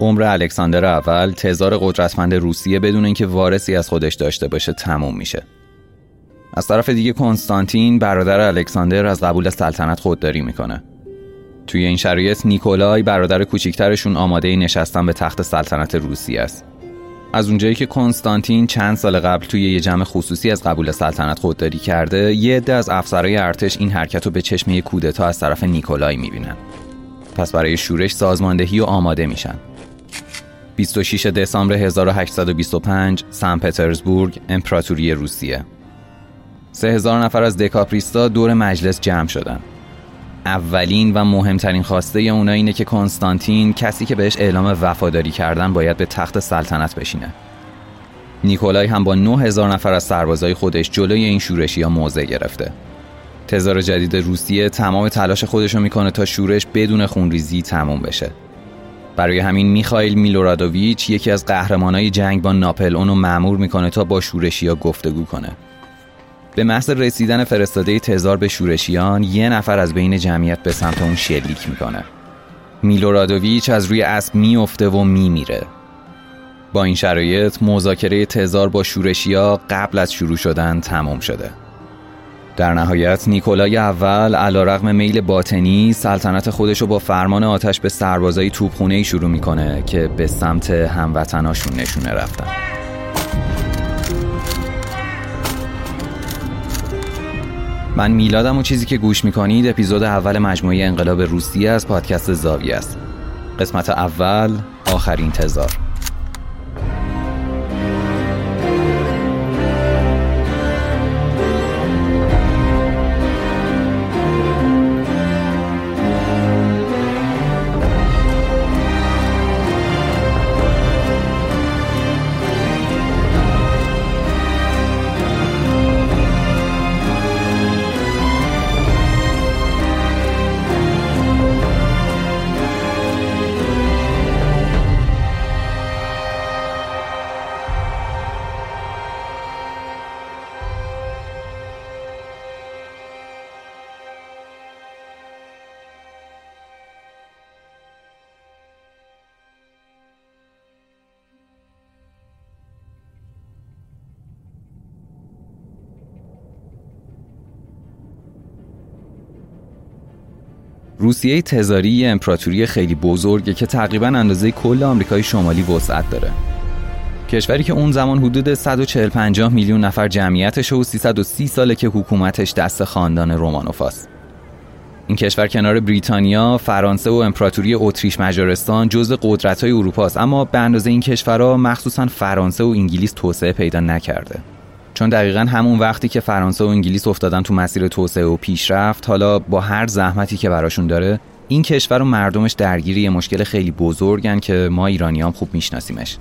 عمر الکساندر اول تزار قدرتمند روسیه بدون اینکه وارثی از خودش داشته باشه تموم میشه. از طرف دیگه کنستانتین برادر الکساندر از قبول سلطنت خودداری می‌کنه. توی این شرایط نیکولای برادر کوچیکترشون آماده نشستن به تخت سلطنت روسیه است. از اونجایی که کنستانتین چند سال قبل توی یه جمع خصوصی از قبول سلطنت خودداری کرده یه عده از افسرهای ارتش این حرکت رو به چشم کودتا از طرف نیکولای می‌بینن. پس برای شورش سازماندهی و آماده میشن. 26 دسامبر 1825 سن پترزبورگ امپراتوری روسیه. سه هزار نفر از دکاپریستا دور مجلس جمع شدن. اولین و مهمترین خواسته اونا اینه که کنستانتین کسی که بهش اعلام وفاداری کردن باید به تخت سلطنت بشینه. نیکولای هم با 9000 نفر از سربازای خودش جلوی این شورشی ها موضع گرفته. تزار جدید روسیه تمام تلاش خودشو می‌کنه تا شورش بدون خونریزی تموم بشه. برای همین میخائیل میلورادوویچ یکی از قهرمانای جنگ با ناپل اونو معمور می‌کنه تا با شورشیا گفتگو کنه. به محض رسیدن فرستاده تزار به شورشیان یه نفر از بین جمعیت به سمت اون شلیک می‌کنه. میلورادوویچ از روی اسب میفته و میمیره. با این شرایط مذاکره تزار با شورشیا قبل از شروع شدن تمام شده. در نهایت نیکولای اول علا رقم میل باطنی سلطنت خودش رو با فرمان آتش به سربازای توپخونه شروع می‌کنه که به سمت هموطناشون نشونه رفتن. من میلادم و چیزی که گوش می‌کنید اپیزود اول مجموعه انقلاب روسیه از پادکست زاویه است. قسمت اول آخرین تزار. روسیه تزاری یه امپراتوری خیلی بزرگه که تقریبا اندازه کل آمریکای شمالی وسعت داره کشوری که اون زمان حدود 140 50 میلیون نفر جمعیتش و 330 ساله که حکومتش دست خاندان رومانوفاست این کشور کنار بریتانیا، فرانسه و امپراتوری اتریش مجارستان جزو قدرت‌های اروپا است اما به اندازه این کشورها مخصوصا فرانسه و انگلیس توسعه پیدا نکرده. چون دقیقا همون وقتی که فرانسه و انگلیس افتادن تو مسیر توسعه و پیشرفت حالا با هر زحمتی که براشون داره این کشور و مردمش درگیری یه مشکل خیلی بزرگن که ما ایرانی هم خوب میشناسیمش.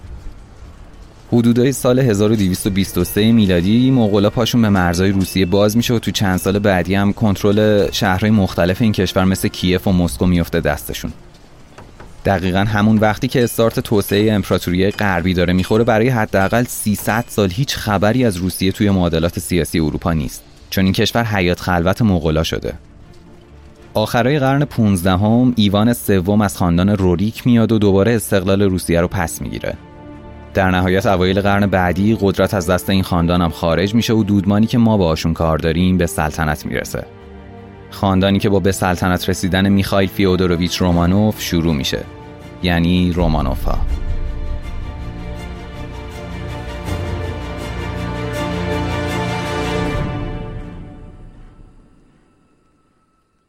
حدودای سال 1223 میلادی مغولا پاشون به مرزهای روسیه باز میشه و تو چند سال بعدی هم کنترل شهرهای مختلف این کشور مثل کیف و مسکو میفته دستشون. دقیقا همون وقتی که استارت توسعه امپراتوری غربی داره می‌خوره برای حداقل 300 سال هیچ خبری از روسیه توی معادلات سیاسی اروپا نیست. چون این کشور حیات خلوت مغولا شده. آخرای قرن 15 هم ایوان سوم از خاندان روریک میاد و دوباره استقلال روسیه رو پس می‌گیره. در نهایت اوایل قرن بعدی قدرت از دست این خاندان هم خارج میشه و دودمانی که ما باشون کار داریم به سلطنت می‌رسه. خاندانی که با به سلطنت رسیدن میخایل فیودوروویچ رومانوف شروع میشه. یعنی رومانوفا.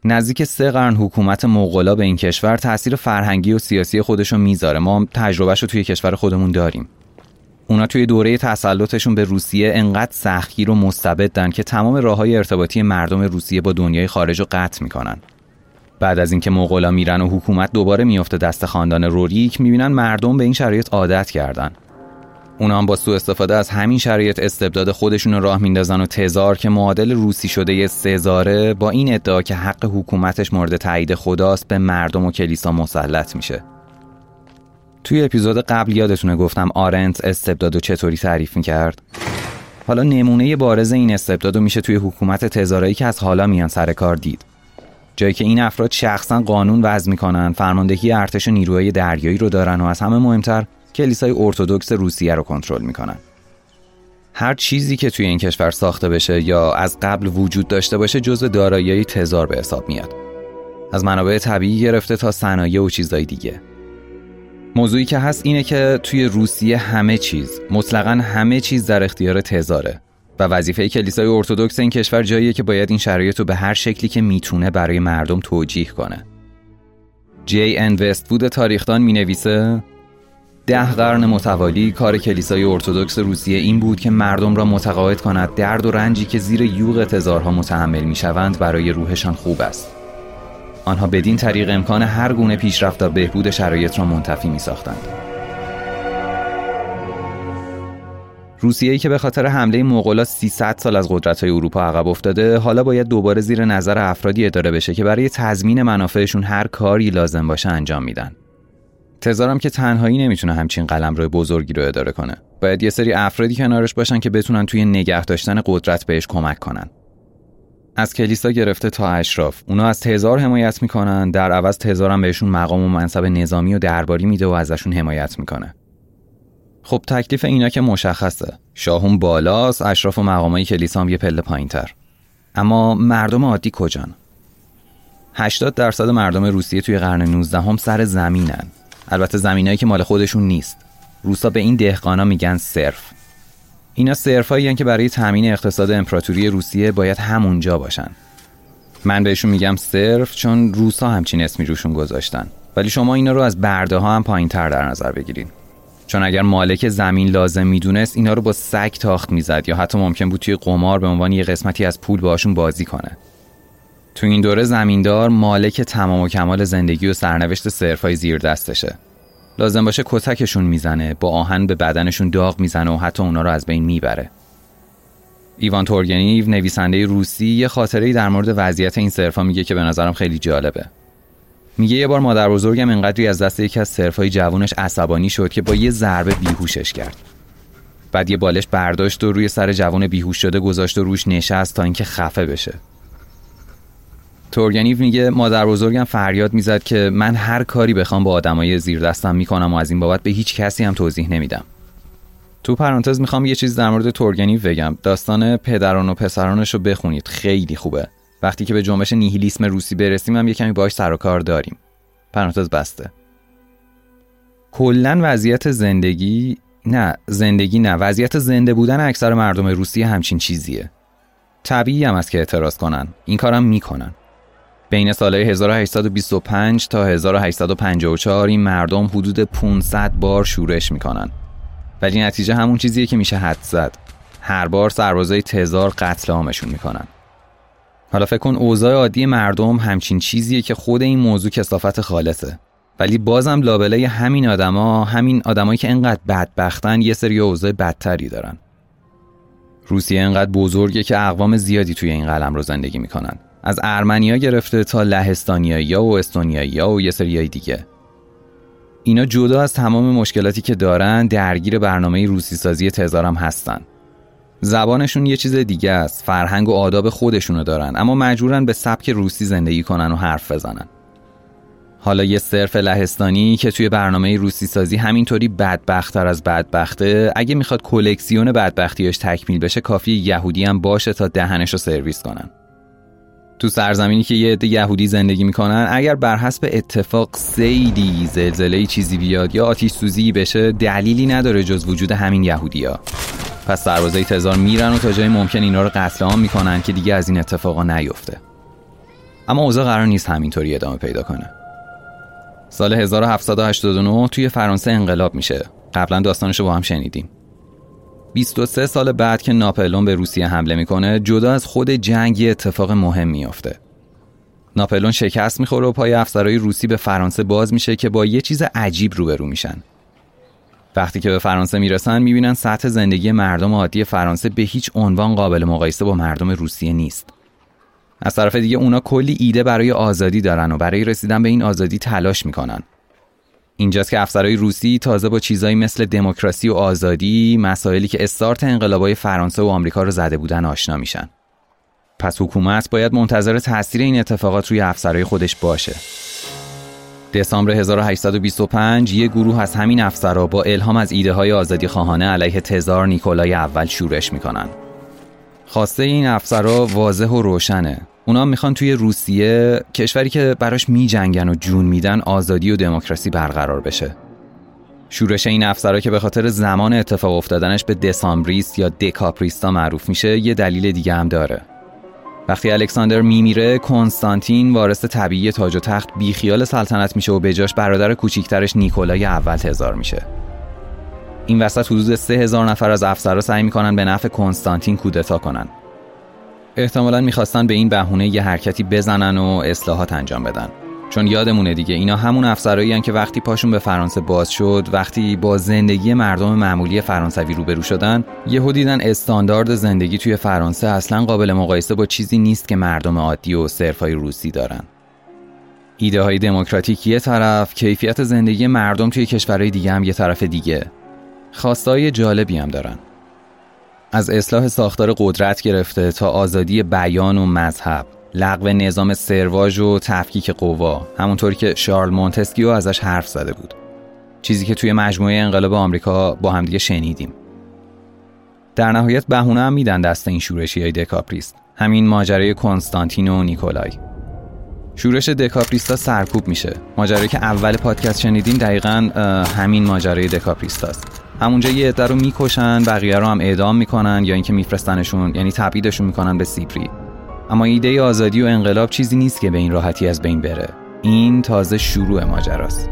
نزدیک سه قرن حکومت مغولا به این کشور تاثیر فرهنگی و سیاسی خودشو می‌ذاره. ما تجربهش رو توی کشور خودمون داریم. اونا توی دوره تسلطشون به روسیه انقدر سختگیر و مستبدن که تمام راه های ارتباطی مردم روسیه با دنیای خارج رو قطع می‌کنن. بعد از اینکه مغولا میرن و حکومت دوباره میفته دست خاندان روریک می‌بینن مردم به این شرایط عادت کردن. اونا هم با سوء استفاده از همین شرایط استبداد خودشون راه میندازن و تزار که معادل روسی شده سزاره با این ادعا که حق حکومتش مورد تایید خداست به مردم و کلیسا مسلط میشه. توی اپیزود قبل یادتونه گفتم آرنت استبداد و چطوری تعریف می‌کرد؟ حالا نمونه بارز این استبداد میشه توی حکومت تزارایی که از حالا میان سر کار دید. جایی که این افراد شخصا قانون وضع می‌کنن فرماندهی ارتش نیروهای دریایی رو دارن و از همه مهمتر کلیسای ارتودکس روسیه رو کنترل می‌کنن. هر چیزی که توی این کشور ساخته بشه یا از قبل وجود داشته باشه جزء دارایی تزار به حساب میاد. از منابع طبیعی گرفته تا صنایع و چیزهای دیگه. موضوعی که هست اینه که توی روسیه همه چیز مطلقا همه چیز در اختیار تزاره. و وظیفه کلیسای ارتودکس این کشور جاییه که باید این شرایط رو به هر شکلی که می‌تونه برای مردم توجیه کنه. جی ان وستفود تاریخدان می نویسه ده قرن متوالی کار کلیسای ارتودکس روسیه این بود که مردم را متقاعد کند. درد و رنجی که زیر یوغ تزارها متحمل می‌شوند برای روحشان خوب است. آنها بدین طریق امکان هر گونه پیشرفت و بهبود شرایط را منتفی می ساختند. روسیه که به خاطر حمله مغولا 300 سال از قدرت های اروپا عقب افتاده حالا باید دوباره زیر نظر افرادی اداره بشه که برای تضمین منافعشون هر کاری لازم باشه انجام میدن. تزارم که تنهایی نمی‌تونه همچین قلم روی بزرگی رو اداره کنه. باید یه سری افرادی کنارش باشن که بتونن توی نگه داشتن قدرت بهش کمک کنن. از کلیسا گرفته تا اشراف. اونا از تزار حمایت می‌کنن. در عوض تزار هم بهشون مقام و منصب نظامی و درباری میده و ازشون حمایت می‌کنه. خب تکلیف اینا که مشخصه. شاهون بالاست اشراف و مقامای کلیسا هم یه پله پایینتر. اما مردم عادی کجان؟ 80 درصد مردم روسیه توی قرن 19 هم سر زمینن. البته زمینایی که مال خودشون نیست. روسا به این دهقانا میگن صرف. اینا صرفایی که برای تامین اقتصاد امپراتوری روسیه باید همونجا باشن. من بهشون میگم صرف چون روسا همچین اسمی روشون گذاشتن. ولی شما اینا رو از برده ها هم پایین تر در نظر بگیرین. چون اگر مالک زمین لازم می‌دونست اینا رو با سگ تاخت می‌زد یا حتی ممکن بود توی قمار به عنوان یه قسمتی از پول باشون بازی کنه. تو این دوره زمیندار مالک تمام و کمال زندگی و سرنوشت صرفای زیر دستشه. لازم باشه کتکشون می‌زنه با آهن به بدنشون داغ می‌زنه و حتی اونا رو از بین می‌بره. ایوان تورگنیف نویسنده روسی یه خاطره در مورد وضعیت این سرفا میگه که به نظرم خیلی جالبه. میگه یه بار مادر بزرگم انقدری از دست یکی از سرفای جوونش عصبانی شد که با یه ضربه بیهوشش کرد. بعد یه بالش برداشت و روی سر جوان بیهوش شده گذاشت و روش نشست تا اینکه خفه بشه. تورگنیف میگه مادر بزرگم فریاد می‌زد که من هر کاری بخوام با آدمای زیر دستم می‌کنم و از این بابت به هیچ کسی هم توضیح نمیدم. تو پرانتز می‌خوام یه چیز در مورد تورگنیو بگم. داستان پدران و پسرانش رو بخونید. خیلی خوبه. وقتی که به جنبش نیهیلیسم روسی برسیم هم یه کمی باش سر و کار داریم. پرانتز بسته. کلا وضعیت زندگی نه زندگی نه. وضعیت زنده بودن اکثر مردم روسیه همچین چیزیه. طبیعی هم است که اعتراض کنن. این کارم می‌کنن. بین سالهای 1825 تا 1854 این مردم حدود 500 بار شورش می‌کنن. ولی نتیجه همون چیزیه که میشه حد زد. هر بار سربازای تزار قتل عامشون می‌کنن. حالا فکر کن اوضاع عادی مردم همچین چیزیه که خود این موضوع کسافت خالصه. ولی بازم لابلای همین آدما همین آدمایی که انقدر بدبختن یه سری اوضاع بدتری دارن. روسیه انقدر بزرگه که اقوام زیادی توی این قلم رو زندگی می‌کنن. از ارمنیا گرفته تا لهستانیایی و استونیایی و یه سریای دیگه. اینا جدا از تمام مشکلاتی که دارن درگیر برنامه روسی سازی تزارم هستن. زبانشون یه چیز دیگه است فرهنگ و آداب خودشونو دارن اما مجبورن به سبک روسی زندگی کنن و حرف بزنن. حالا یه صرف لهستانی که توی برنامه روسی سازی همینطوری بدبختتر از بدبخته اگه می‌خواد کلکسیون بدبختیاش تکمیل بشه کافی یهودی هم باشه تا دهنش رو سرویس کنن. تو سرزمینی که یه عده یهودی زندگی می‌کنن اگر بر حسب اتفاق سیدی زلزله چیزی بیاد یا آتیش سوزی بشه دلیلی نداره جز وجود همین یهودیا پس سربازای تزار میرن و تا جای ممکن اینا رو قتل عام می‌کنن که دیگه از این اتفاقا نیفته. اما اوضاع قرار نیست همینطوری ادامه پیدا کنه. سال 1789 توی فرانسه انقلاب میشه. قبلا داستانشو با هم شنیدیم. 23 سال بعد که ناپلون به روسیه حمله می‌کنه جدا از خود جنگ یه اتفاق مهم میافته. ناپلون شکست می‌خوره و پای افسرهای روسی به فرانسه باز میشه که با یه چیز عجیب روبرو میشن. وقتی که به فرانسه می‌رسن می‌بینن سطح زندگی مردم عادی فرانسه به هیچ عنوان قابل مقایسه با مردم روسیه نیست. از طرف دیگه اونا کلی ایده برای آزادی دارن و برای رسیدن به این آزادی تلاش می‌کنن. اینجاست که افسرهای روسی تازه با چیزایی مثل دموکراسی و آزادی مسائلی که استارت انقلابای فرانسه و آمریکا رو زده بودن آشنا میشن پس حکومت باید منتظر تاثیر این اتفاقات روی افسرهای خودش باشه دسامبر 1825 یک گروه از همین افسرها با الهام از ایده های آزادی خواهانه علیه تزار نیکولای اول شورش می‌کنن. خواسته این افسرها واضح و روشنه. اونا می‌خوان توی روسیه کشوری که براش میجنگن و جون میدن آزادی و دموکراسی برقرار بشه. شورش این افسرها که به خاطر زمان اتفاق افتادنش به دسامبریست یا دکاپریستا معروف میشه یه دلیل دیگه هم داره. وقتی الکساندر میمیره کنستانتین وارث طبیعی تاج و تخت بیخیال سلطنت میشه و به جاش برادر کوچیکترش نیکولای اول تزار میشه این وسط حدود سه هزار نفر از افسرها سعی می‌کنن به نفع کنستانتین کودتا کنن احتمالا می‌خواستن به این بهونه یه حرکتی بزنن و اصلاحات انجام بدن. چون یادمونه دیگه اینا همون افسرایی که وقتی پاشون به فرانسه باز شد وقتی با زندگی مردم معمولی فرانسوی روبرو شدن یهو دیدن استاندارد زندگی توی فرانسه اصلا قابل مقایسه با چیزی نیست که مردم عادی و صرفای روسی دارن. ایده های دموکراتیک یه طرف کیفیت زندگی مردم توی کشورهای دیگه هم یه طرف دیگه. خواستای جالبی هم دارن. از اصلاح ساختار قدرت گرفته تا آزادی بیان و مذهب لغو نظام سرواژ و تفکیک قوا همونطوری که شارل مونتسکیو ازش حرف زده بود. چیزی که توی مجموعه انقلاب آمریکا با همدیگه شنیدیم. در نهایت بهونه هم میدن دست این شورشی های دکاپریست همین ماجرای کنستانتین و نیکولای. شورش دکاپریستا سرکوب میشه ماجرایی که اول پادکست شنیدیم دقیقا همین ماجرای دکاپریستاست. همونجا یه عده رو می‌کشن بقیه رو هم اعدام می‌کنن یا اینکه میفرستنشون یعنی تبعیدشون می‌کنن به سیپری. اما ایده آزادی و انقلاب چیزی نیست که به این راحتی از بین بره. این تازه شروع ماجراست.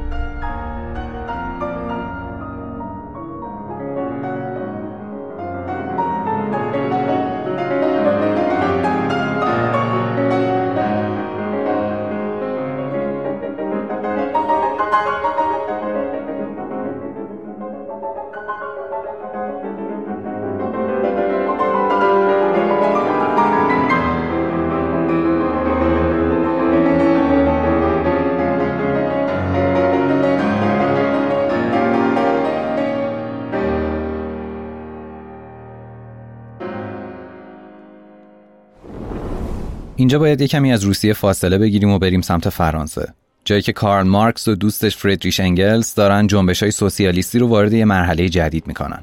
اینجا باید یه کمی از روسیه فاصله بگیریم و بریم سمت فرانسه. جایی که کارل مارکس و دوستش فردریش انگلز دارن جنبش های سوسیالیستی رو وارد یه مرحله جدید می‌کنن.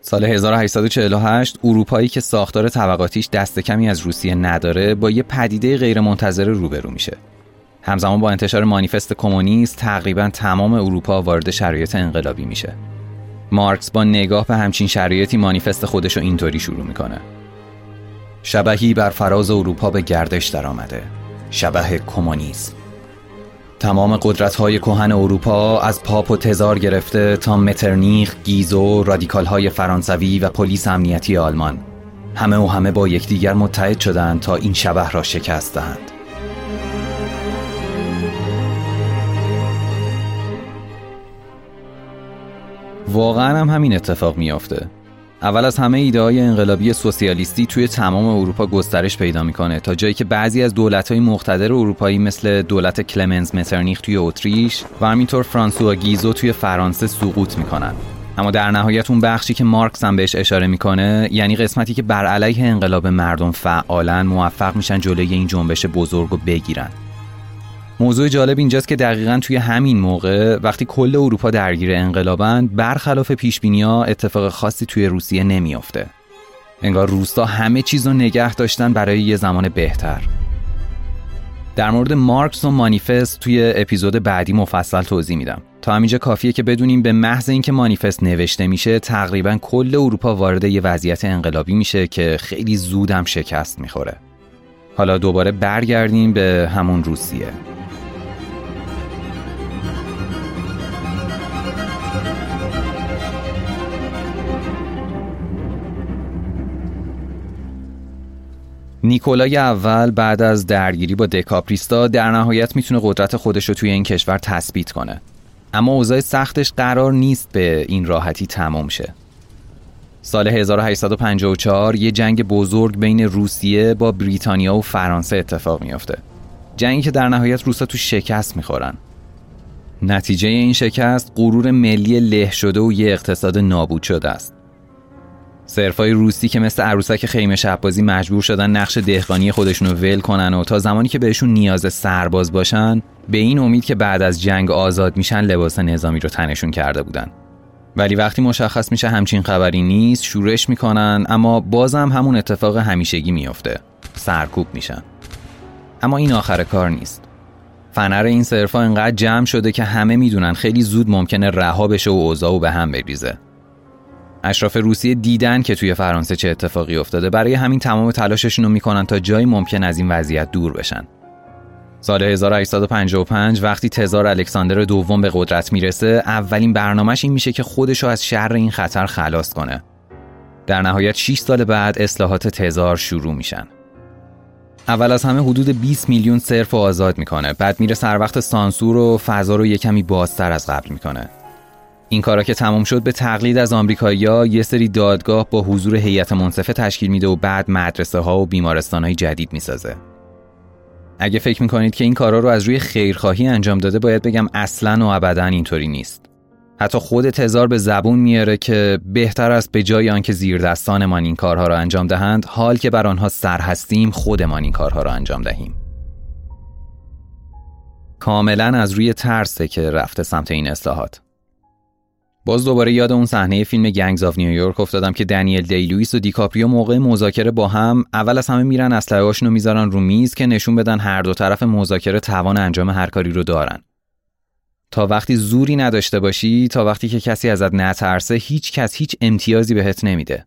سال 1848 اروپایی که ساختار طبقاتیش دست کمی از روسیه نداره با یه پدیده غیرمنتظره روبرو میشه. همزمان با انتشار مانیفست کمونیست تقریبا تمام اروپا وارد شرایط انقلابی میشه. مارکس با نگاه به همچین شرایطی مانیفست خودش رو اینطوری شروع می‌کنه. شبهی بر فراز اروپا به گردش درآمده. شبه کمونیسم. تمام قدرت های کهن اروپا از پاپ و تزار گرفته تا مترنیخ، گیزو، رادیکال های فرانسوی و پلیس امنیتی آلمان. همه و همه با یکدیگر متحد شدند تا این شبه را شکست دهند. واقعا هم همین اتفاق میافته. اول از همه ایده های انقلابی سوسیالیستی توی تمام اروپا گسترش پیدا می‌کنه تا جایی که بعضی از دولت های مقتدر اروپایی مثل دولت کلمنز مترنیخ توی اتریش و همینطور فرانسوا گیزو توی فرانسه سقوط می‌کنن. اما در نهایت اون بخشی که مارکس هم بهش اشاره می‌کنه یعنی قسمتی که بر علیه انقلاب مردم فعالا موفق میشن جلوی این جنبش بزرگ رو بگیرن. موضوع جالب اینجاست که دقیقا توی همین موقع وقتی کل اروپا درگیر انقلابند برخلاف پیشبینیها اتفاق خاصی توی روسیه نمیافته. انگار روستا همه چیز رو نگه داشتن برای یه زمان بهتر. در مورد مارکس و مانیفست توی اپیزود بعدی مفصل توضیح میدم. تا همینجا کافیه که بدونیم به محض اینکه مانیفست نوشته میشه تقریبا کل اروپا وارد یه وضعیت انقلابی میشه که خیلی زودم شکست می‌خوره. حالا دوباره برگردیم به همون روسیه. نیکولای اول بعد از درگیری با دکاپریستا در نهایت می‌تونه قدرت خودش رو توی این کشور تثبیت کنه. اما اوضاع سختش قرار نیست به این راحتی تمام شه. سال 1854 یه جنگ بزرگ بین روسیه با بریتانیا و فرانسه اتفاق میافته. جنگی که در نهایت روسا تو شکست می‌خورن. نتیجه این شکست غرور ملی له شده و یه اقتصاد نابود شده است. صرفای روسی که مثل عروسک خیمه شبازی مجبور شدن نقش دهقانی خودشونو ول کنن و تا زمانی که بهشون نیاز سرباز باشن به این امید که بعد از جنگ آزاد میشن لباس نظامی رو تنشون کرده بودن. ولی وقتی مشخص میشه همچین خبری نیست شورش می‌کنن اما بازم همون اتفاق همیشگی میافته. سرکوب میشن. اما این آخر کار نیست. فنر این صرفا انقدر جمع شده که همه می‌دونن خیلی زود ممکنه رها بشه و اوضاع و به هم بریزه. اشراف روسیه دیدن که توی فرانسه چه اتفاقی افتاده. برای همین تمام تلاششون رو می‌کنن تا جایی ممکن از این وضعیت دور بشن. سال 1855 وقتی تزار الکساندر دوم به قدرت می‌رسه اولین برنامهش این میشه که خودش رو از شر این خطر خلاص کنه. در نهایت 6 سال بعد اصلاحات تزار شروع میشن. اول از همه حدود 20 میلیون صرف و آزاد می‌کنه. بعد میره سر وقت سانسور و فضا رو یه کمی بازتر از قبل می‌کنه. این کارا که تمام شد به تقلید از آمریکایی‌ها یه سری دادگاه با حضور هیئت منصفه تشکیل میده و بعد مدرسه ها و بیمارستان های جدید می‌سازه. اگه فکر می‌کنید که این کارا رو از روی خیرخواهی انجام داده باید بگم اصلا و ابدا اینطوری نیست. حتی خود تزار به زبون میاره که بهتر است به جای آنکه زیر دستانمان این کارها را انجام دهند حال که بر آنها سر هستیم خودمان این کارها را انجام دهیم. کاملا از روی ترسه که رفته سمت این اصلاحات. باز دوباره یاد اون صحنه فیلم Gangs of New York افتادم که دنیل دی‌لوئیس و دیکاپریو موقع مذاکره با هم اول از همه میرن اسلحه‌هاشون رو می‌ذارن رو میز که نشون بدن هر دو طرف مذاکره توان انجام هر کاری رو دارن. تا وقتی زوری نداشته باشی تا وقتی که کسی ازت نترسه هیچ کس هیچ امتیازی بهت نمیده.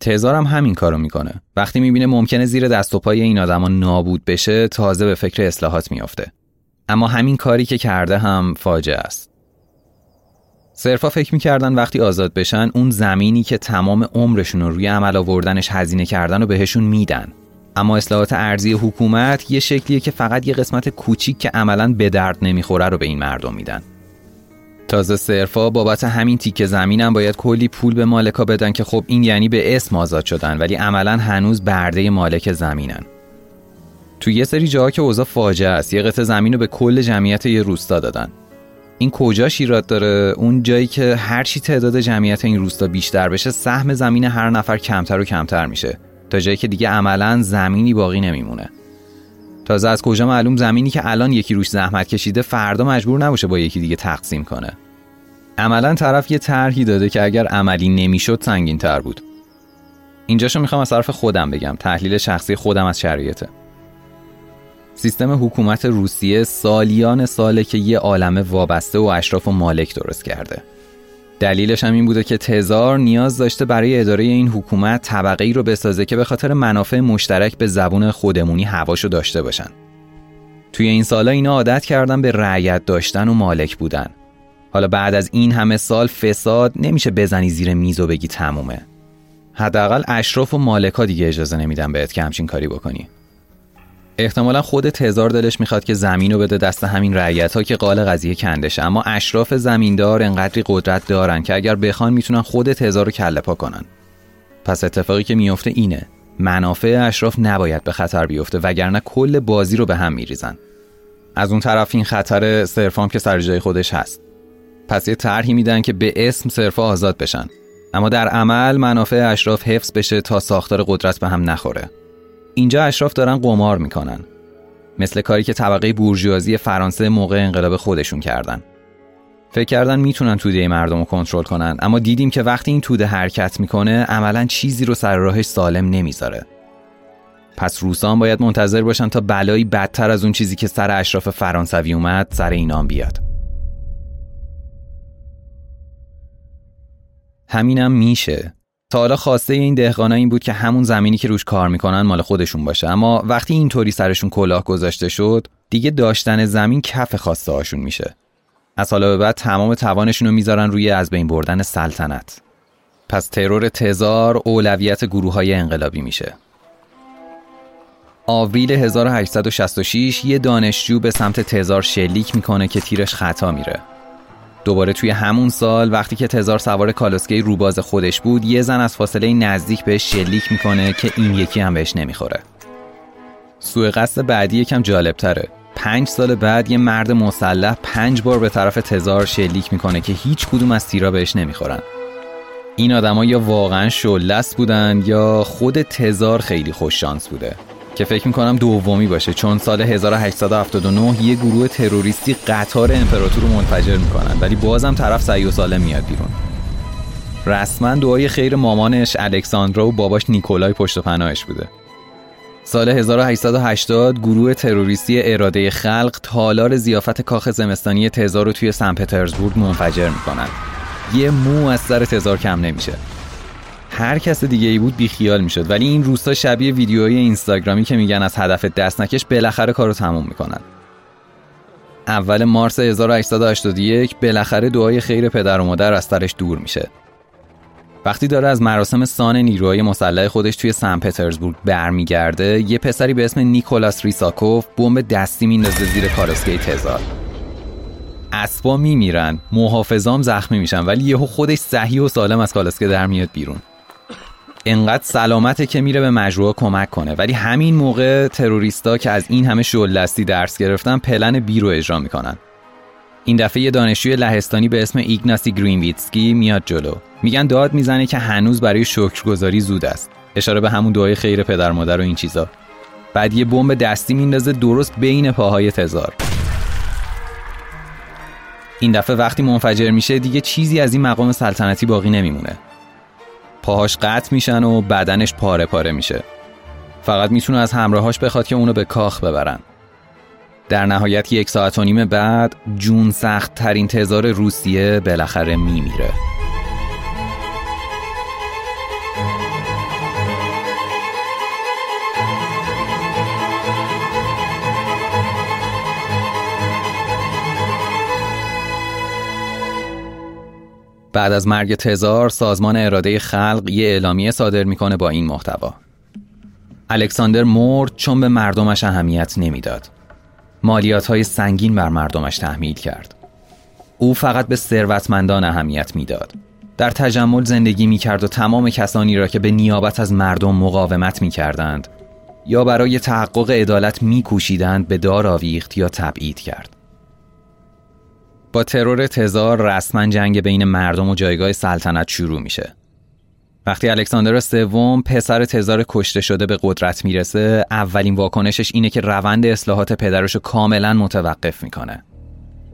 تزارم همین کارو می‌کنه. وقتی می‌بینه ممکنه زیر دست و پای این آدما نابود بشه تازه به فکر اصلاحات میافته. اما همین کاری که کرده هم فاجعه است. صرفا فکر می‌کردن وقتی آزاد بشن اون زمینی که تمام عمرشون رو روی عمل آوردنش هزینه کردن و بهشون میدن. اما اصلاحات ارزی حکومت یه شکلیه که فقط یه قسمت کوچیک که عملا به درد نمی‌خوره رو به این مردم میدن. تازه صرفا بابت همین تیکه زمینم باید کلی پول به مالکا بدن که خب این یعنی به اسم آزاد شدن ولی عملا هنوز برده مالک زمینن. تو یه سری جاها که اوضاع فاجعه است یه قطعه زمین رو به کل جمعیت یه روستا دادن. این کجا شیرات داره؟ اون جایی که هرچی تعداد جمعیت این روستا بیشتر بشه سهم زمین هر نفر کمتر و کمتر میشه. تا جایی که دیگه عملا زمینی باقی نمیمونه. تازه از کجا معلوم زمینی که الان یکی روش زحمت کشیده فردا مجبور نباشه با یکی دیگه تقسیم کنه. عملا طرف یه طرحی داده که اگر عملی نمی‌شد سنگین تر بود. اینجاشو می‌خوام از طرف خودم بگم. تحلیل شخصی خودم از شرایطه. سیستم حکومت روسیه سالیان ساله که یه عالمه وابسته و اشراف و مالک درست کرده دلیلش هم این بوده که تزار نیاز داشته برای اداره این حکومت طبقه ای رو بسازه که به خاطر منافع مشترک به زبون خودمونی هواشو داشته باشن. توی این سالا اینا عادت کردن به رعیت داشتن و مالک بودن. حالا بعد از این همه سال فساد نمیشه بزنی زیر میز و بگی تمومه. حداقل اشراف و مالکا دیگه اجازه نمیدن بهت که همچین کاری بکنی. احتمالا خود تزار دلش می‌خواد که زمین رو بده دست همین رعیت ها که قال قضیه کندشه اما اشراف زمیندار انقدری قدرت دارن که اگر بخوان می‌تونن خود تزار رو کله پا کنن. پس اتفاقی که میفته اینه. منافع اشراف نباید به خطر بیفته وگرنه کل بازی رو به هم میریزن. از اون طرف این خطر صرفام که سر جای خودش هست. پس یه طرحی میدن که به اسم صرفا آزاد بشن. اما در عمل منافع اشراف حفظ بشه تا ساختار قدرت به هم نخوره. اینجا اشراف دارن قمار می‌کنن. مثل کاری که طبقه بورژوازی فرانسه موقع انقلاب خودشون کردن. فکر کردن می‌تونن توده مردم رو کنترل کنن اما دیدیم که وقتی این توده حرکت می‌کنه عملا چیزی رو سر راهش سالم نمی‌ذاره. پس روسان باید منتظر باشن تا بلایی بدتر از اون چیزی که سر اشراف فرانسوی اومد سر اینام بیاد. همینم میشه. تا حالا خواسته این دهقانا این بود که همون زمینی که روش کار می‌کنن مال خودشون باشه. اما وقتی اینطوری سرشون کلاه گذاشته شد دیگه داشتن زمین کف خواسته هاشون میشه. از حالا به بعد تمام توانشون رو می‌ذارن روی از بین بردن سلطنت. پس ترور تزار اولویت گروه های انقلابی میشه. آوریل 1866 یه دانشجو به سمت تزار شلیک می‌کنه که تیرش خطا میره. دوباره توی همون سال وقتی که تزار سوار کالوسکه روباز خودش بود یه زن از فاصله نزدیک بهش شلیک می‌کنه که این یکی هم بهش نمی‌خوره. سوء قصد بعدی یکم جالب تره پنج سال بعد یه مرد مسلح پنج بار به طرف تزار شلیک می‌کنه که هیچ کدوم از تیرا بهش نمی‌خورن. این آدما یا واقعا شلس بودن یا خود تزار خیلی خوش شانس بوده. که فکر می‌کنم دومی باشه چون سال 1879 یه گروه تروریستی قطار امپراتور رو منفجر می‌کنن ولی بازم طرف سعی و سالم میاد بیرون. رسما دعای خیر مامانش الکساندرا و باباش نیکولای پشت پناهش بوده. سال 1880 گروه تروریستی اراده خلق تالار زیافت کاخ زمستانی تزار رو توی سن پترزبورگ منفجر می‌کنن. یه مو از سر تزار کم نمیشه. هر کس دیگه ای بود بیخیال می‌شد. ولی این روستا شبیه ویدیوهای اینستاگرامی که میگن از هدف دست نکش بالاخره کارو تموم می‌کنن. اول مارس 1881 بالاخره دعای خیر پدر و مادر از سرش دور میشه. وقتی داره از مراسم سان نیروهای مسلح خودش توی سن پترزبورگ برمیگرده یه پسری به اسم نیکولاس ریساکوف بمب دستی میندازه زیر کارسکی تزار اسبا میمیرن محافظام زخمی میشن ولی یهو خودش صحیح و سالم از کالسکه در میاد بیرون. انقدر سلامته که میره به مجروعا کمک کنه. ولی همین موقع تروریستا که از این همه شلدستی درس گرفتن پلن بی رو اجرا می‌کنن. این دفعه یه دانشجوی لهستانی به اسم ایگناسی گرینویتسکی میاد جلو. میگن داد می‌زنه که هنوز برای شکرگزاری زود است. اشاره به همون دعای خیر پدر مادر و این چیزا. بعد یه بمب دستی میندازه درست بین پاهای تزار این دفعه وقتی منفجر میشه دیگه چیزی از این مقام سلطنتی باقی نمیمونه. پاهاش قطع میشن و بدنش پاره پاره میشه. فقط می‌تونه از همراهاش بخواد که اونو به کاخ ببرن. در نهایت یک ساعت و نیم بعد جون سخت ترین تزار روسیه بالاخره میمیره. بعد از مرگ تزار سازمان اراده خلق یه اعلامیه صادر می‌کنه با این محتوا. الکساندر مرد چون به مردمش اهمیت نمی‌داد. مالیات های سنگین بر مردمش تحمیل کرد. او فقط به ثروتمندان اهمیت می‌داد. در تجمل زندگی می کرد و تمام کسانی را که به نیابت از مردم مقاومت می کردند یا برای تحقق عدالت می کوشیدند به دار آویخت یا تبعید کرد. با ترور تزار رسما جنگ بین مردم و جایگاه سلطنت شروع میشه. وقتی الکساندر سوم پسر تزار کشته شده به قدرت می‌رسه اولین واکنشش اینه که روند اصلاحات پدرش رو کاملا متوقف می‌کنه.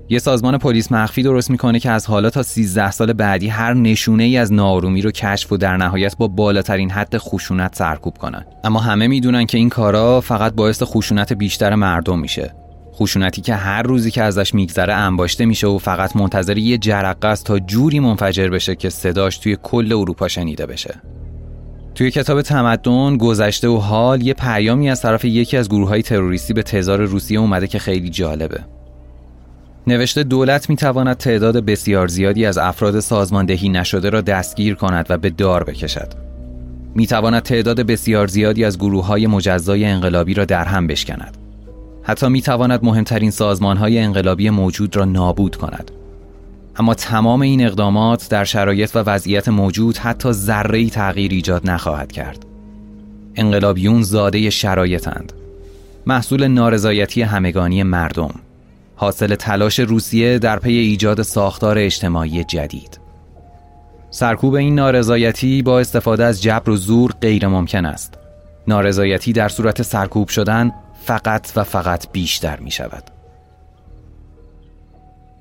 یه سازمان پلیس مخفی درست می‌کنه که از حالا تا 13 سال بعدی هر نشونه ای از نارومی رو کشف و در نهایت با بالاترین حد خشونت سرکوب کنه. اما همه می‌دونن که این کارا فقط باعث خشونت بیشتر مردم میشه خشونتی که هر روزی که ازش میگذره انباشته میشه و فقط منتظر یه جرقه است تا جوری منفجر بشه که صداش توی کل اروپا شنیده بشه. توی کتاب تمدن گذشته و حال یه پیامی از طرف یکی از گروه های تروریستی به تزار روسیه اومده که خیلی جالبه. نوشته دولت می‌تواند تعداد بسیار زیادی از افراد سازماندهی نشده را دستگیر کند و به دار بکشد. می‌تواند تعداد بسیار زیادی از گروه های مجزای انقلابی را در هم بشکند. حتی می تواند مهمترین سازمان های انقلابی موجود را نابود کند. اما تمام این اقدامات در شرایط و وضعیت موجود حتی ذره تغییر ایجاد نخواهد کرد. انقلابیون زاده شرایطند محصول نارضایتی همگانی مردم. حاصل تلاش روسیه در پی ایجاد ساختار اجتماعی جدید. سرکوب این نارضایتی با استفاده از جبر و زور غیر ممکن است. نارضایتی در صورت سرکوب شدن فقط و فقط بیشتر می شود.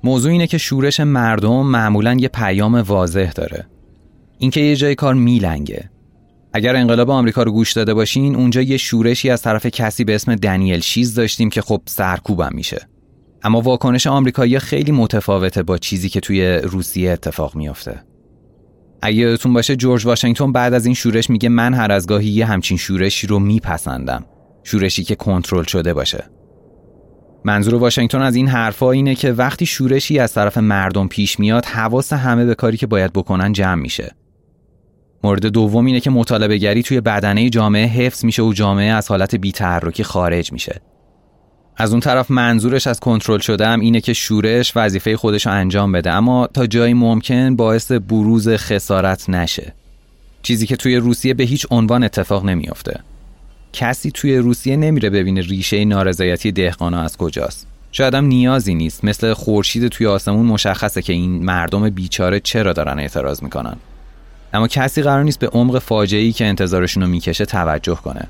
موضوع اینه که شورش مردم معمولا یه پیام واضح داره. اینکه یه جای کار میلنگه. اگر انقلاب آمریکا رو گوش داده باشین اونجا یه شورشی از طرف کسی به اسم دنیل شیز داشتیم که خب سرکوبم میشه. اما واکنش آمریکایی خیلی متفاوته با چیزی که توی روسیه اتفاق میافته. اگه یادتون باشه جورج واشنگتن بعد از این شورش میگه من هر از گاهی یه همچین شورشی رو میپسندم. شورشی که کنترل شده باشه. منظور واشنگتن از این حرفا اینه که وقتی شورشی از طرف مردم پیش میاد حواس همه به کاری که باید بکنن جمع میشه. مورد دوم اینه که مطالبه گری توی بدنه جامعه حفظ میشه و جامعه از حالت بیتحرکی خارج میشه. از اون طرف منظورش از کنترل شدم اینه که شورش وظیفه خودش رو انجام بده اما تا جایی ممکن باعث بروز خسارت نشه. چیزی که توی روسیه به هیچ عنوان اتفاق نمیافته. کسی توی روسیه نمیره ببینه ریشه نارضایتی دهقانا از کجاست. شاید هم نیازی نیست. مثل خورشید توی آسمون مشخصه که این مردم بیچاره چرا دارن اعتراض می‌کنن. اما کسی قرار نیست به عمق فاجعه‌ای که انتظارشون رو می‌کشه توجه کنه.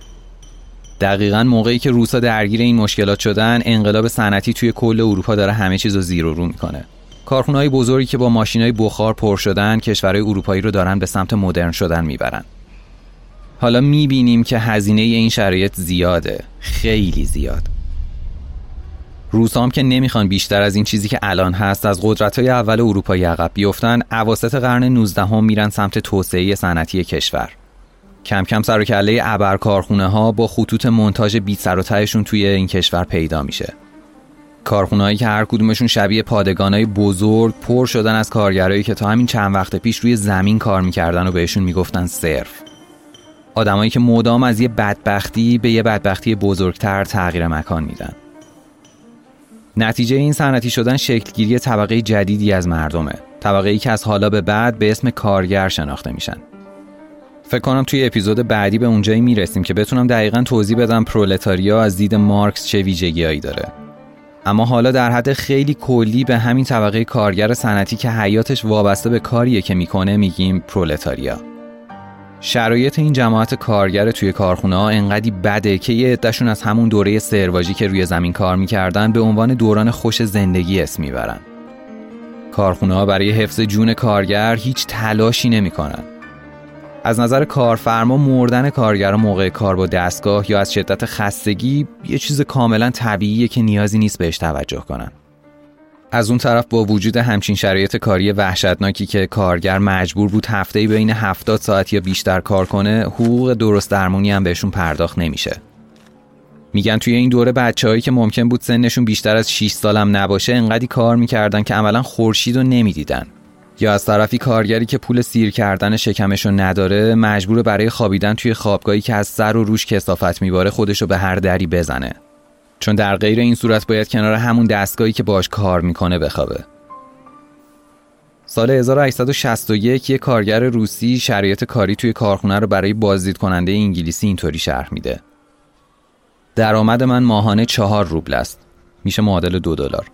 دقیقا موقعی که روسا درگیر این مشکلات شدن انقلاب صنعتی توی کل اروپا داره همه چیز رو زیر و رو می‌کنه. های بزرگی که با های بخار پر شدن کشورهای اروپایی رو دارن به سمت مدرن شدن می‌برن. حالا می‌بینیم که هزینه این شرایط زیاده. خیلی زیاد. روسام که نمی‌خوان بیشتر از این چیزی که الان هست از قدرت های اول اروپایی عقب بیفتن عواسط قرن 19 هم میرن سمت توسعه صنعتی کشور. کم کم سر و کله ابر کارخونه ها با خطوط منتاج بی سر و تهشون توی این کشور پیدا میشه. کارخونهایی که هر کدومشون شبیه پادگانای بزرگ پر شدن از کارگرایی که تا همین چند وقت پیش روی زمین کار می‌کردن و بهشون می‌گفتن صرف. آدمایی که مدام از یه بدبختی به یه بدبختی بزرگتر تغییر مکان میدن. نتیجه این صنعتی شدن شکلگیری طبقه جدیدی از مردمه. طبقه ای که از حالا به بعد به اسم کارگر شناخته میشن. فکر کنم توی اپیزود بعدی به اونجایی می‌رسیم که بتونم دقیقا توضیح بدم پرولتاریا از دید مارکس چه ویژگیهایی داره. اما حالا در حد خیلی کلی به همین طبقه کارگر صنعتی که حیاتش وابسته به کاریه که می‌کنه میگیم پرولتاریا. شرایط این جماعت کارگر توی کارخونه ها انقدی بده که یه عدهشون از همون دوره سرواژی که روی زمین کار می‌کردن به عنوان دوران خوش زندگی اسم می‌برن. کارخونه ها برای حفظ جون کارگر هیچ تلاشی نمی‌کنن. از نظر کارفرما مردن کارگر موقع کار با دستگاه یا از شدت خستگی یه چیز کاملا طبیعیه که نیازی نیست بهش توجه کنن. از اون طرف با وجود همچین شرایط کاری وحشتناکی که کارگر مجبور بود هفته بین 70 ساعت یا بیشتر کار کنه حقوق درست درمونی هم بهشون پرداخت نمیشه. میگن توی این دوره بچههایی که ممکن بود سنشون بیشتر از 6 سالم نباشه انقدی کار می‌کردن که عملا خورشید رو نمی‌دیدن. یا از طرفی کارگری که پول سیر کردن شکمشو نداره مجبور برای خوابیدن توی خوابگاهی که از سر و روش کسافت میباره خودشو به هر دری بزنه. چون در غیر این صورت باید کنار همون دستگاهی که باش کار می‌کنه بخوابه. سال 1861 یک کارگر روسی شرایط کاری توی کارخونه رو برای بازدید کننده انگلیسی اینطوری شرح میده. درآمد من ماهانه چهار روبل است. میشه معادل دو دلار.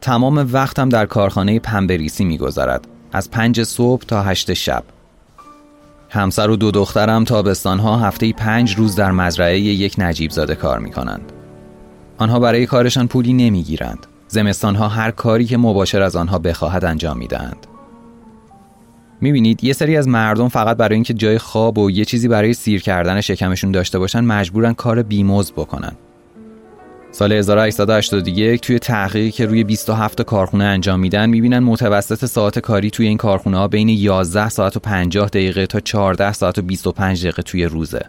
تمام وقتم در کارخانه پنبریسی میگذرد. از پنج صبح تا هشت شب. همسر و دو دخترم تابستانها هفته پنج روز در مزرعه یک نجیب زاده کار می کنند. آنها برای کارشان پولی نمی‌گیرند. زمستانها هر کاری که مباشر از آنها بخواهد انجام می‌دهند. می‌بینید یه سری از مردم فقط برای اینکه جای خواب و یه چیزی برای سیر کردن شکمشون داشته باشن مجبورن کار بیموز بکنن. سال 1881 توی تحقیقی که روی 27 کارخونه انجام میدن می‌بینن متوسط ساعت کاری توی این کارخونه ها بین 11 ساعت و 50 دقیقه تا 14 ساعت و 25 دقیقه توی روزه.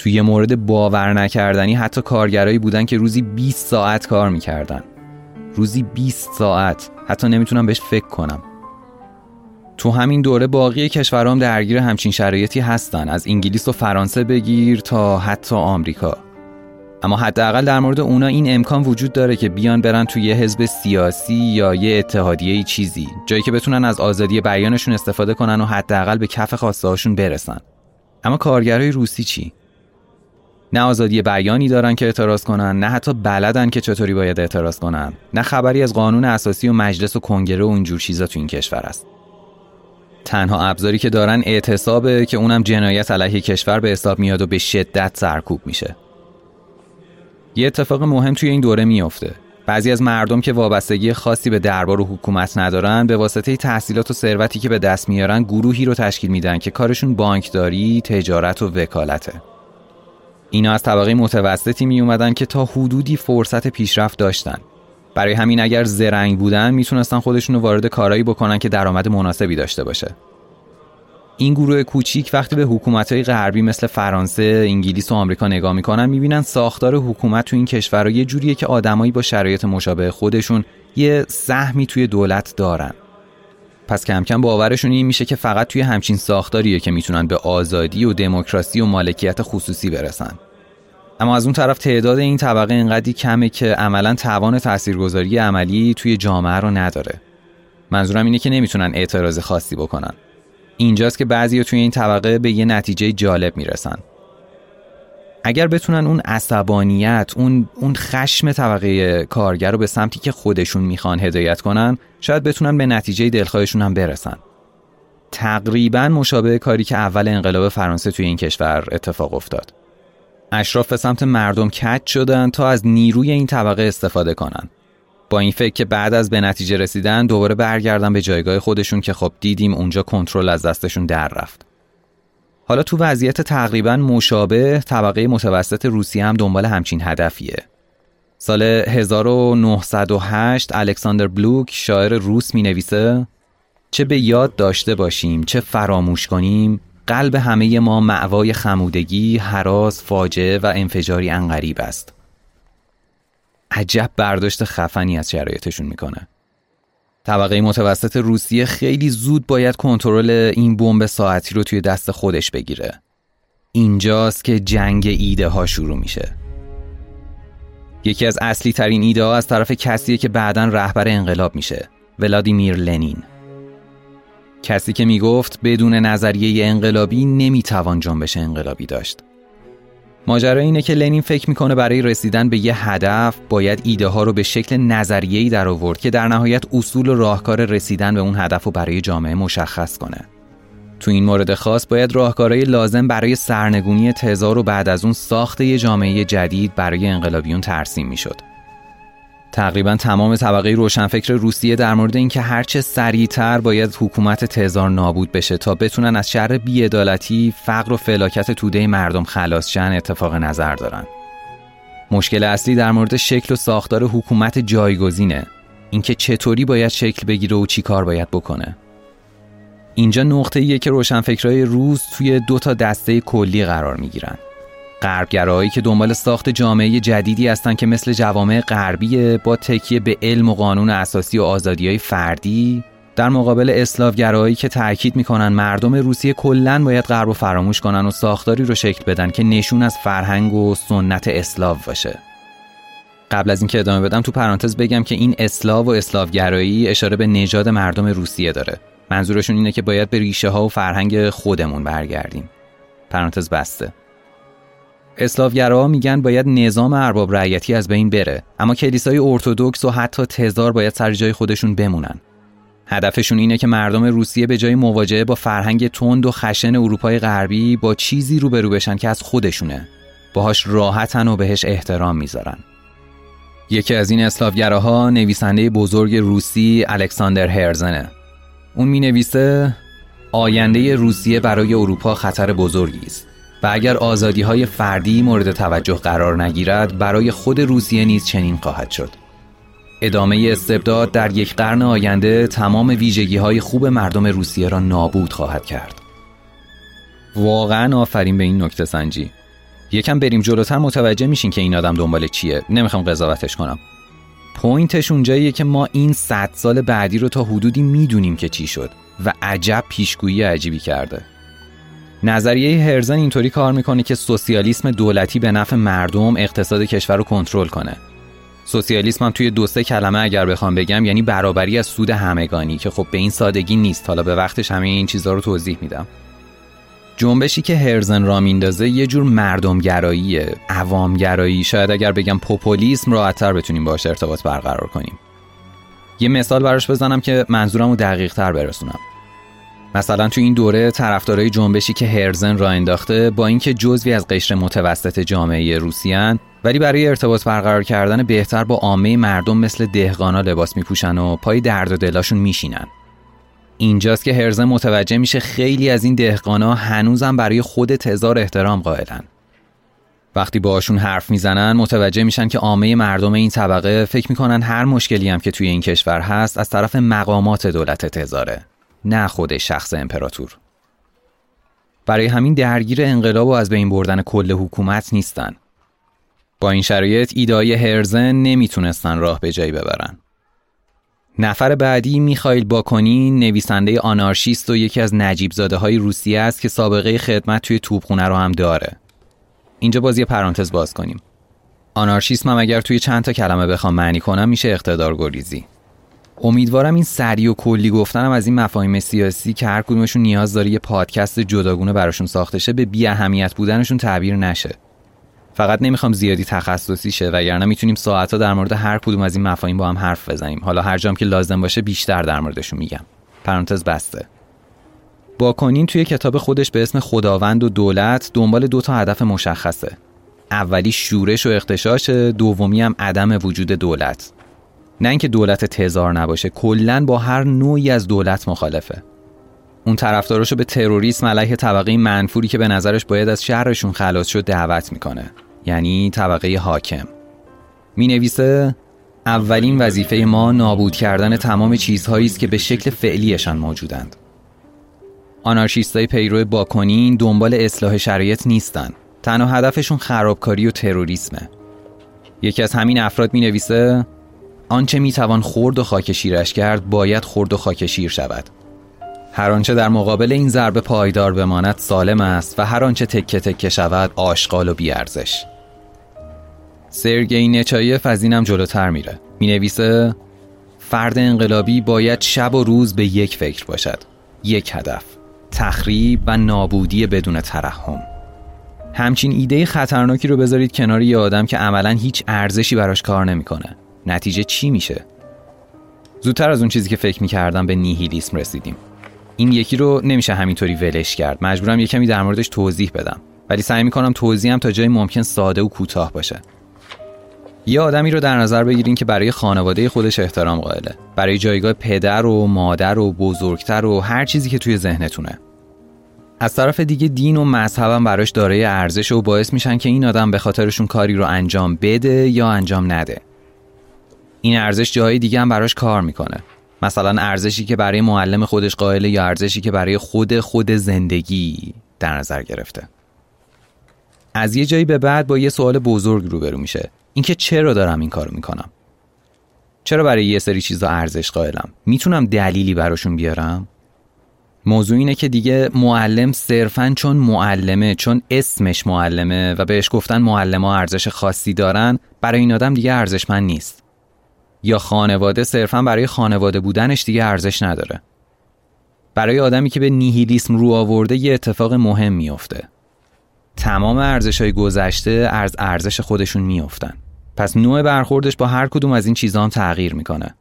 توی یه مورد باور نکردنی حتی کارگرایی بودن که روزی 20 ساعت کار می‌کردن. روزی 20 ساعت حتی نمی‌تونم بهش فکر کنم. تو همین دوره باقی کشورام درگیر همچین شرایطی هستن از انگلیس و فرانسه بگیر تا حتی آمریکا. اما حداقل در مورد اونا این امکان وجود داره که بیان برن توی یه حزب سیاسی یا یه اتحادیه چیزی جایی که بتونن از آزادی بیانشون استفاده کنن و حداقل به کف خواسته برسن اما کارگرای روسی چی نه آزادی بیانی دارن که اعتراض کنن نه حتی بلدن که چطوری باید اعتراض کنن. نه خبری از قانون اساسی و مجلس و کنگره و اینجور چیزا تو این کشور است. تنها ابزاری که دارن اعتصابه که اونم جنایت علیه کشور به حساب میاد و به شدت سرکوب میشه. یه اتفاق مهم توی این دوره میافته. بعضی از مردم که وابستگی خاصی به دربار و حکومت ندارن به واسطه تحصیلات و ثروتی که به دست میارن گروهی رو تشکیل میدن که کارشون بانکداری، تجارت و وکالته. اینا از طبقه متوسطی می اومدن که تا حدودی فرصت پیشرفت داشتن. برای همین اگر زرنگ بودن می‌تونستن خودشون وارد کارایی بکنن که درآمد مناسبی داشته باشه. این گروه کوچیک وقتی به حکومت‌های غربی مثل فرانسه، انگلیس و آمریکا نگاه می‌کنن می‌بینن ساختار حکومت تو این کشورها یه جوریه که آدمایی با شرایط مشابه خودشون یه سهمی توی دولت دارن. پس کم کم باورشون این میشه که فقط توی همچین ساختاریه که می‌تونن به آزادی و دموکراسی و مالکیت خصوصی برسن. اما از اون طرف تعداد این طبقه اینقدی کمه که عملا توان تاثیرگذاری عملی توی جامعه رو نداره. منظورم اینه که نمی‌تونن اعتراض خاصی بکنن. اینجاست که بعضی توی این طبقه به یه نتیجه جالب می‌رسن اگر بتونن اون عصبانیت اون اون خشم طبقه کارگر رو به سمتی که خودشون می‌خوان هدایت کنن شاید بتونن به نتیجه دلخواهشون هم برسن. تقریبا مشابه کاری که اول انقلاب فرانسه توی این کشور اتفاق افتاد. اشراف به سمت مردم کج شدن تا از نیروی این طبقه استفاده کنن. با این فکر که بعد از به نتیجه رسیدن دوباره برگردن به جایگاه خودشون که خب دیدیم اونجا کنترل از دستشون در رفت. حالا تو وضعیت تقریبا مشابه طبقه متوسط روسیه هم دنبال همچین هدفیه. سال 1908 الکساندر بلوک شاعر روس می نویسه چه به یاد داشته باشیم چه فراموش کنیم قلب همه ما معوای خمودگی، حراس، فاجعه و انفجاری انقریب است. عجب برداشت خفنی از شرایطشون می‌کنه. طبقه متوسط روسیه خیلی زود باید کنترل این بمب ساعتی رو توی دست خودش بگیره. اینجاست که جنگ ایده ها شروع میشه. یکی از اصلی ترین ایده ها از طرف کسیه که بعدا رهبر انقلاب میشه ولادیمیر لنین. کسی که می‌گفت بدون نظریه انقلابی نمی‌توان جنبش انقلابی داشت. ماجرا اینه که لنین فکر می‌کنه برای رسیدن به یه هدف باید ایده ها رو به شکل نظریه‌ای در آورد که در نهایت اصول و راهکار رسیدن به اون هدف رو برای جامعه مشخص کنه. تو این مورد خاص باید راهکارهای لازم برای سرنگونی تزار و بعد از اون ساخت یه جامعه جدید برای انقلابیون ترسیم می‌شد. تقریبا تمام طبقه روشنفکر روسیه در مورد اینکه هرچه سریعتر باید حکومت تزار نابود بشه تا بتونن از شر بیعدالتی، فقر و فلاکت توده مردم خلاص شن اتفاق نظر دارن. مشکل اصلی در مورد شکل و ساختار حکومت جایگزینه. اینکه چطوری باید شکل بگیره و چی کار باید بکنه. اینجا نقطه ایه که روشنفکرهای روز توی دو تا دسته کلی قرار می‌گیرن. غربگرایی که دنبال ساخت جامعه جدیدی هستند که مثل جوامع غربی با تکیه به علم و قانون اساسی و آزادی های فردی در مقابل اسلافگرایی که تاکید می‌کنن مردم روسیه کلا باید غرب و فراموش کنن و ساختاری رو شکل بدن که نشون از فرهنگ و سنت اسلاو باشه. قبل از اینکه ادامه بدم تو پرانتز بگم که این اسلاو و اسلاوگرایی اشاره به نژاد مردم روسیه داره. منظورشون اینه که باید به ریشه ها و فرهنگ خودمون برگردیم. پرانتز بسته. اسلافگراها میگن باید نظام ارباب رعیتی از بین بره اما کلیسای ارتودکس و حتی تزار باید سر جای خودشون بمونن. هدفشون اینه که مردم روسیه به جای مواجهه با فرهنگ تند و خشن اروپای غربی با چیزی روبرو بشن که از خودشونه. باهاش راحتن و بهش احترام می‌ذارن. یکی از این اسلافگراها نویسنده بزرگ روسی الکساندر هرزنه. اون می نویسه آینده روسیه برای اروپا خطر بزرگی است. و اگر آزادی های فردی مورد توجه قرار نگیرد برای خود روسیه نیز چنین خواهد شد. ادامه استبداد در یک قرن آینده تمام ویژگی های خوب مردم روسیه را نابود خواهد کرد. واقعا آفرین به این نکته سنجی. یکم بریم جلوتر متوجه میشین که این آدم دنبال چیه. نمی‌خوام قضاوتش کنم. پوینتش اونجاییه که ما این صد سال بعدی رو تا حدودی می‌دونیم که چی شد و عجب پیشگویی عجیبی کرده. نظریه هرزن اینطوری کار می‌کنه که سوسیالیسم دولتی به نفع مردم اقتصاد کشور رو کنترل کنه. سوسیالیسم هم توی دو سه کلمه اگر بخوام بگم یعنی برابری از سود همگانی که خب به این سادگی نیست. حالا به وقتش همه این چیزها رو توضیح میدم. جنبشی که هرزن را میندازه یه جور مردمگراییه عوامگرایی. شاید اگر بگم پوپولیسم راحتتر بتونیم باش ارتباط برقرار کنیم. یه مثال براش بزنم که منظورم رو دقیق تر برسونم. مثلا تو این دوره طرفدارای جنبشی که هرزن را انداخته با اینکه جزوی از قشر متوسط جامعه روسیان ولی برای ارتباط برقرار کردن بهتر با عامه مردم مثل دهقانا لباس میپوشن و پای درد و دلاشون میشینن. اینجاست که هرزن متوجه میشه خیلی از این دهقانا هنوزم برای خود تزار احترام قائلن. وقتی باشون حرف می‌زنن متوجه میشن که عامه مردم این طبقه فکر می‌کنن هر مشکلی هم که توی این کشور هست از طرف مقامات دولت تزاره. نه خود شخص امپراتور. برای همین درگیر انقلاب و از بین بردن کل حکومت نیستن. با این شرایط ایدای هرزن نمی‌تونستن راه به جایی ببرن. نفر بعدی میخایل باکونین نویسنده آنارشیست و یکی از نجیب زاده های روسیه است که سابقه خدمت توی توپخونه رو هم داره. اینجا باز یه پرانتز باز کنیم. آنارشیسم هم اگر توی چند تا کلمه بخوام معنی کنم میشه اقتدار گریزی. امیدوارم این سری و کلی گفتنم از این مفاهیم سیاسی که هر کدومشون نیاز داره یه پادکست جداگونه براشون ساخته شه به بی اهمیت بودنشون تعبیر نشه. فقط نمی‌خوام زیادی تخصصی شه وگرنه می‌تونیم ساعتها در مورد هر کدوم از این مفاهیم با هم حرف بزنیم. حالا هر جام که لازم باشه بیشتر در موردشون میگم. پرانتز بسته. باکنین توی کتاب خودش به اسم خداوند و دولت دنبال دو تا هدف مشخصه. اولی شورش و اختشاش دومی هم عدم وجود دولت. نه اینکه دولت تزار نباشه کلا با هر نوعی از دولت مخالفه. اون طرفداراشو به تروریسم علیه طبقه منفوری که به نظرش باید از شهرشون خلاص شد دعوت می‌کنه. یعنی طبقه حاکم. می نویسه اولین وظیفه ما نابود کردن تمام چیزهایی است که به شکل فعلیشان موجودند. آنارشیستای پیرو باکنین دنبال اصلاح شرایط نیستن. تنها هدفشون خرابکاری و تروریسمه. یکی از همین افراد می نویسه آنچه می توان خورد و خاک شیرش کرد باید خورد و خاک شیر شود. هر آنچه در مقابل این ضربه پایدار بماند سالم است و هر آنچه تکه تکه شود آشغال و بیارزش. سرگئی نچایف از اینم جلوتر میره. می نویسه فرد انقلابی باید شب و روز به یک فکر باشد. یک هدف تخریب و نابودی بدون ترحم. همچین ایده خطرناکی رو بذارید کنار یه آدم که عملا هیچ ارزشی براش کار نمی‌کنه. نتیجه چی میشه؟ زودتر از اون چیزی که فکر می‌کردم به نیهیلیسم رسیدیم. این یکی رو نمیشه همینطوری ولش کرد. مجبورم یه کمی در موردش توضیح بدم. ولی سعی می‌کنم توضیحم تا جای ممکن ساده و کوتاه باشه. یه آدمی رو در نظر بگیرین که برای خانواده خودش احترام قائله. برای جایگاه پدر و مادر و بزرگتر و هر چیزی که توی ذهنتونه. از طرف دیگه دین و مذهبم براش دارای ارزش و باعث میشن که این آدم به خاطرشون کاری رو انجام بده یا انجام نده. این ارزش جاهای دیگه هم براش کار می‌کنه. مثلا ارزشی که برای معلم خودش قائله یا ارزشی که برای خود خود زندگی در نظر گرفته. از یه جایی به بعد با یه سوال بزرگ روبرو میشه. اینکه چرا دارم این کارو می‌کنم؟ چرا برای یه سری چیزا ارزش قائلم؟ می‌تونم دلیلی براشون بیارم؟ موضوع اینه که دیگه معلم صرفا چون معلمه چون اسمش معلمه و بهش گفتن معلم ها ارزش خاصی دارن برای این آدم دیگه ارزشمند نیست. یا خانواده صرفا برای خانواده بودنش دیگه ارزش نداره. برای آدمی که به نیهیلیسم رو آورده یه اتفاق مهم میافته. تمام ارزش های گذشته از ارزش خودشون میافتن. پس نوع برخوردش با هر کدوم از این چیزا هم تغییر می‌کنه.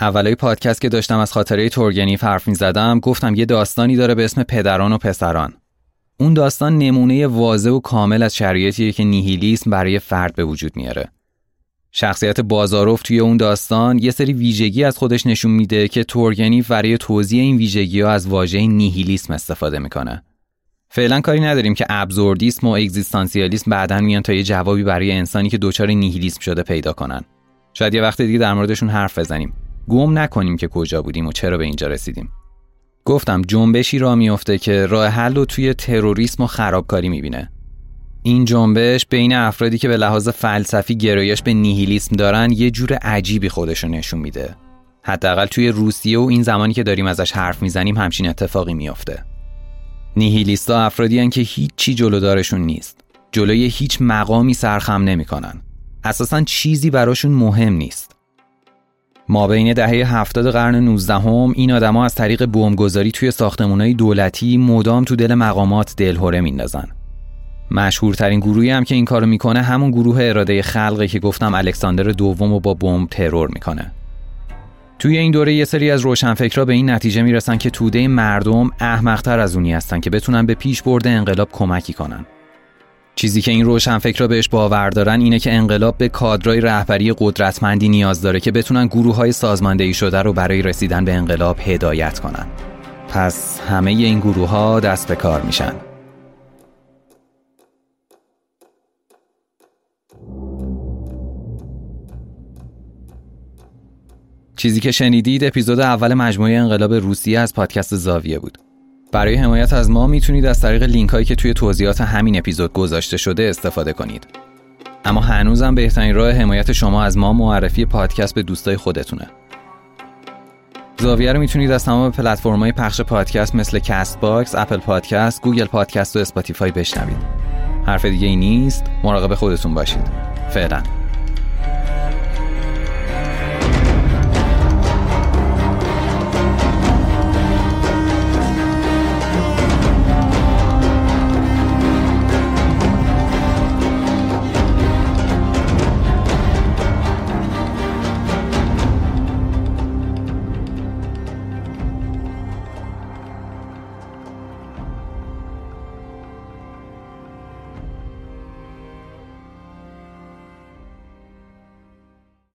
اولای پادکست که داشتم از خاطره تورگنی حرف می زدم گفتم یه داستانی داره به اسم پدران و پسران. اون داستان نمونه واضح و کامل از شرایطیه که نیهیلیسم برای فرد به وجود میاره. شخصیت بازاروف توی اون داستان یه سری ویژگی از خودش نشون میده که تورگنی برای توضیح این ویژگی ها از واژه نیهیلیسم استفاده می‌کنه. فعلا کاری نداریم که ابزوردیسم و اگزیستانسیالیسم بعدا میان تا یه جوابی برای انسانی که دچار نیهیلیسم شده پیدا کنن. شاید یه وقت دیگه در موردشون حرف بزنیم. گم نکنیم که کجا بودیم و چرا به اینجا رسیدیم. گفتم جنبشی را میفته که راه حل رو توی تروریسم و خرابکاری می‌بینه. این جنبش بین افرادی که به لحاظ فلسفی گرایش به نیهیلیسم دارن یه جور عجیبی خودشو نشون میده. حداقل توی روسیه و این زمانی که داریم ازش حرف می‌زنیم همچین اتفاقی میافته. نیهیلیستا افرادی که هیچی جلودارشون نیست. جلوی هیچ مقامی سرخم نمی‌کنن. اساسا چیزی براشون مهم نیست. ما بین دهه هفتاد قرن 19 هم این آدما از طریق بمبگذاری توی ساختمانهای دولتی مدام تو دل مقامات دلهوره میندازن. مشهورترین گروهی هم که این کارو می‌کنه همون گروه اراده خلقه که گفتم الکساندر دوم رو با بمب ترور می‌کنه. توی این دوره یه سری از روشنفکرا به این نتیجه می‌رسن که توده مردم احمقتر از اونی هستن که بتونن به پیش برده انقلاب کمکی کنن. چیزی که این روشنفکرا بهش باور دارن اینه که انقلاب به کادرای رهبری قدرتمندی نیاز داره که بتونن گروه های سازماندهی شده رو برای رسیدن به انقلاب هدایت کنن. پس همه این گروه ها دست به کار میشن. چیزی که شنیدید اپیزود اول مجموعه انقلاب روسیه از پادکست زاویه بود. برای حمایت از ما می‌تونید از طریق لینک هایی که توی توضیحات همین اپیزود گذاشته شده استفاده کنید. اما هنوزم بهترین راه حمایت شما از ما معرفی پادکست به دوستای خودتونه. زاویه رو می‌تونید از تمام پلتفرم‌های پخش پادکست مثل Castbox، Apple Podcast، Google Podcast و Spotify بشنوید. حرف دیگه ای نیست، مراقب خودتون باشید. فعلا